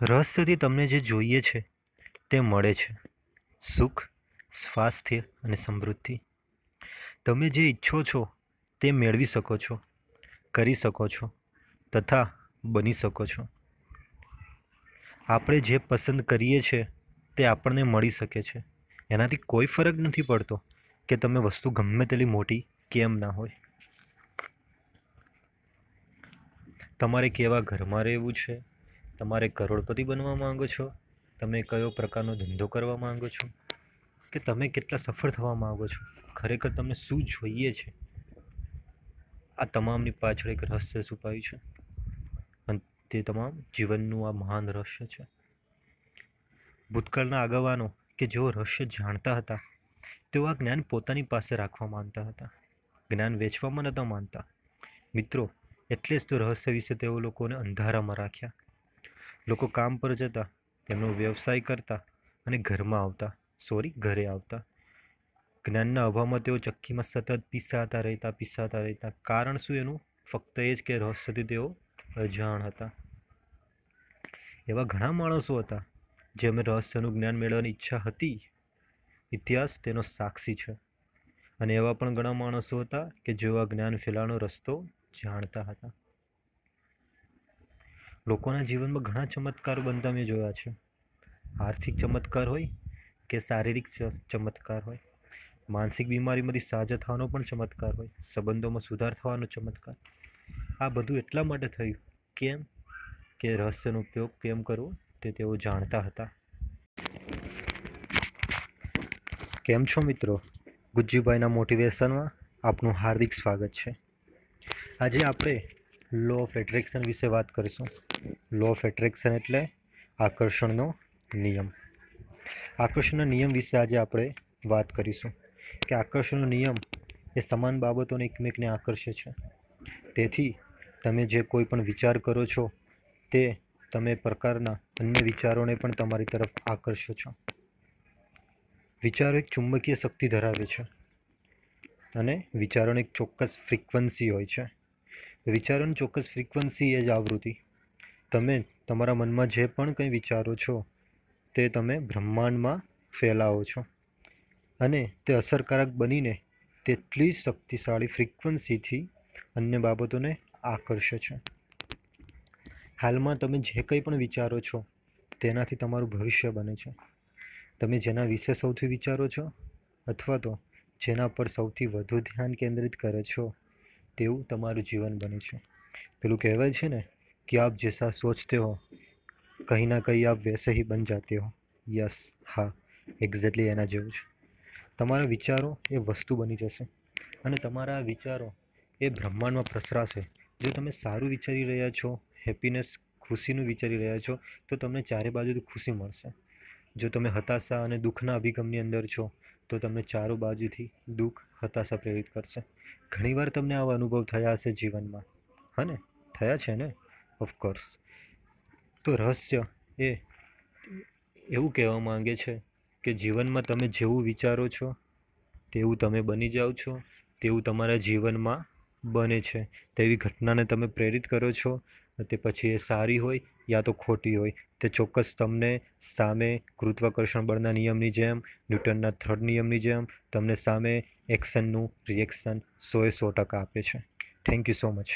રહસ્યથી તમને જે જોઈએ છે, તે મળે છે. સુખ, સ્વાસ્થ્ય અને સમૃદ્ધિ. તમે જે ઈચ્છો છો, તે મેળવી શકો છો, કરી શકો છો, તથા બની શકો છો. આપણે જે પસંદ કરીએ છીએ તે આપણને મળી શકે છે. એનાથી કોઈ ફરક નથી પડતો કે તમે વસ્તુ ગમે તેટલી મોટી કેમ ના હોય. તમારે કેવા ઘરમાં રહેવું છે? તમારે કરોડપતિ બનવા માંગો છો? તમે કયો પ્રકારનો ધંધો કરવા માંગો છો? કે તમે કેટલા સફળ થવા માંગો છો? ખરેખર તમને શું જોઈએ છે? આ તમામની પાછળ એક રહસ્ય છુપાયું છે. અને તે તમામ જીવનનું આ મહાન રહસ્ય છે. ભૂતકાળના આગેવાનો કે જેઓ રહસ્ય જાણતા હતા, તેઓ આ જ્ઞાન પોતાની પાસે રાખવા માનતા હતા. જ્ઞાન વેચવામાં નહોતા માનતા મિત્રો, એટલે જ તો રહસ્ય વિશે તેઓ લોકોને અંધારામાં રાખ્યા. લોકો કામ પર જતા, તેમનો વ્યવસાય કરતા અને ઘરમાં આવતા, સોરી, ઘરે આવતા. જ્ઞાનના અભાવમાં તેઓ ચક્કીમાં સતત પીસાતા રહેતા પીસાતા રહેતા. કારણ શું એનું? ફક્ત એ જ કે રહસ્યથી તેઓ અજાણ હતા. એવા ઘણા માણસો હતા જેમને રહસ્યનું જ્ઞાન મેળવવાની ઈચ્છા હતી. ઇતિહાસ તેનો સાક્ષી છે. અને એવા પણ ઘણા માણસો હતા કે જેઓ આ જ્ઞાન ફેલાવાનો રસ્તો જાણતા હતા. લોકોના જીવનમાં ઘણા ચમત્કારો બનતા મેં જોયા છે. આર્થિક ચમત્કાર હોય કે શારીરિક ચમત્કાર હોય? માનસિક બીમારીમાંથી સાજા થવાનો પણ ચમત્કાર હોય? સંબંધોમાં સુધાર થવાનો ચમત્કાર? આ બધું એટલા માટે થયું. કેમ? કે રહસ્યનો ઉપયોગ કેમ કરવો? તે તેઓ જાણતા હતા. કેમ છો મિત્રો? ગુજ્જુભાઈના મોટિવેશનમાં આપનું હાર્દિક સ્વાગત છે. આજે આપણે લો ઓફ એટ્રેક્શન વિશે વાત કરીશું. લો ઓફ એટ્રેક્શન એટલે આકર્ષણનો નિયમ. આકર્ષણના નિયમ વિશે આજે આપણે વાત કરીશું કે આકર્ષણનો નિયમ એ સમાન બાબતોને એકમેકને આકર્ષે છે. તેથી તમે જે કોઈ પણ વિચાર કરો છો, તે તમે પ્રકારના અન્ય વિચારોને પણ તમારી તરફ આકર્ષો છો. વિચારો એક ચુંબકીય શક્તિ ધરાવે છે અને વિચારોની એક ચોક્કસ ફ્રિકવન્સી હોય છે. વિચારોની ચોક્કસ ફ્રિકવન્સી એ જ આવૃત્તિ. તમે તમારા મનમાં જે પણ કંઈ વિચારો છો, તે તમે બ્રહ્માંડમાં ફેલાવો છો. અને તે અસરકારક બનીને તેટલી શક્તિશાળી ફ્રીક્વન્સીથી અન્ય બાબતોને આકર્ષે છે. હાલમાં તમે જે કંઈ પણ વિચારો છો, તેનાથી તમારું ભવિષ્ય બને છે. તમે જેના વિશે સૌથી વિચારો છો, અથવા તો જેના પર સૌથી વધુ ધ્યાન કેન્દ્રિત કરે છો તેવું તમારું જીવન બને છે. પેલું કહેવાય છે ને કે આપ જેસા સોચતે હો, કંઈ ના કંઈ આપ વેસે હી બન જાતે હો. યસ, હા એક્ઝેક્ટલી એના જેવું છે. તમારા વિચારો એ વસ્તુ બની જશે અને તમારા વિચારો એ બ્રહ્માંડમાં પ્રસરાશે. જો તમે સારું વિચારી રહ્યા છો હેપીનેસ ખુશીનું વિચારી રહ્યા છો, તો તમને ચારે બાજુથી ખુશી મળશે. જો તમે હતાશા અને દુઃખના અભિગમની અંદર છો, તો તમને ચારો બાજુથી દુઃખ, હતાશા પ્રેરિત કરશે. ઘણીવાર તમને આવા અનુભવ થયા હશે જીવનમાં. હને થયા છે ને? ઓફકોર્સ તો રહસ્ય એ એવું કહેવા માંગે છે કે જીવનમાં તમે જેવું વિચારો છો, તેવું તમે બની જાઓ છો, તેવું તમારા જીવનમાં બને છે. તેવી ઘટનાને તમે પ્રેરિત કરો છો, તે પછી એ સારી હોય યા તો ખોટી હોય? તે ચોક્કસ તમને સામે ગુરુત્વાકર્ષણ બળના નિયમની જેમ, ન્યૂટનના થર્ડ નિયમની જેમ, તમને સામે એક્શનનું રિએક્શન સોએ સો ટકા આપે છે. Thank you so much